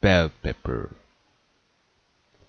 bell pepper.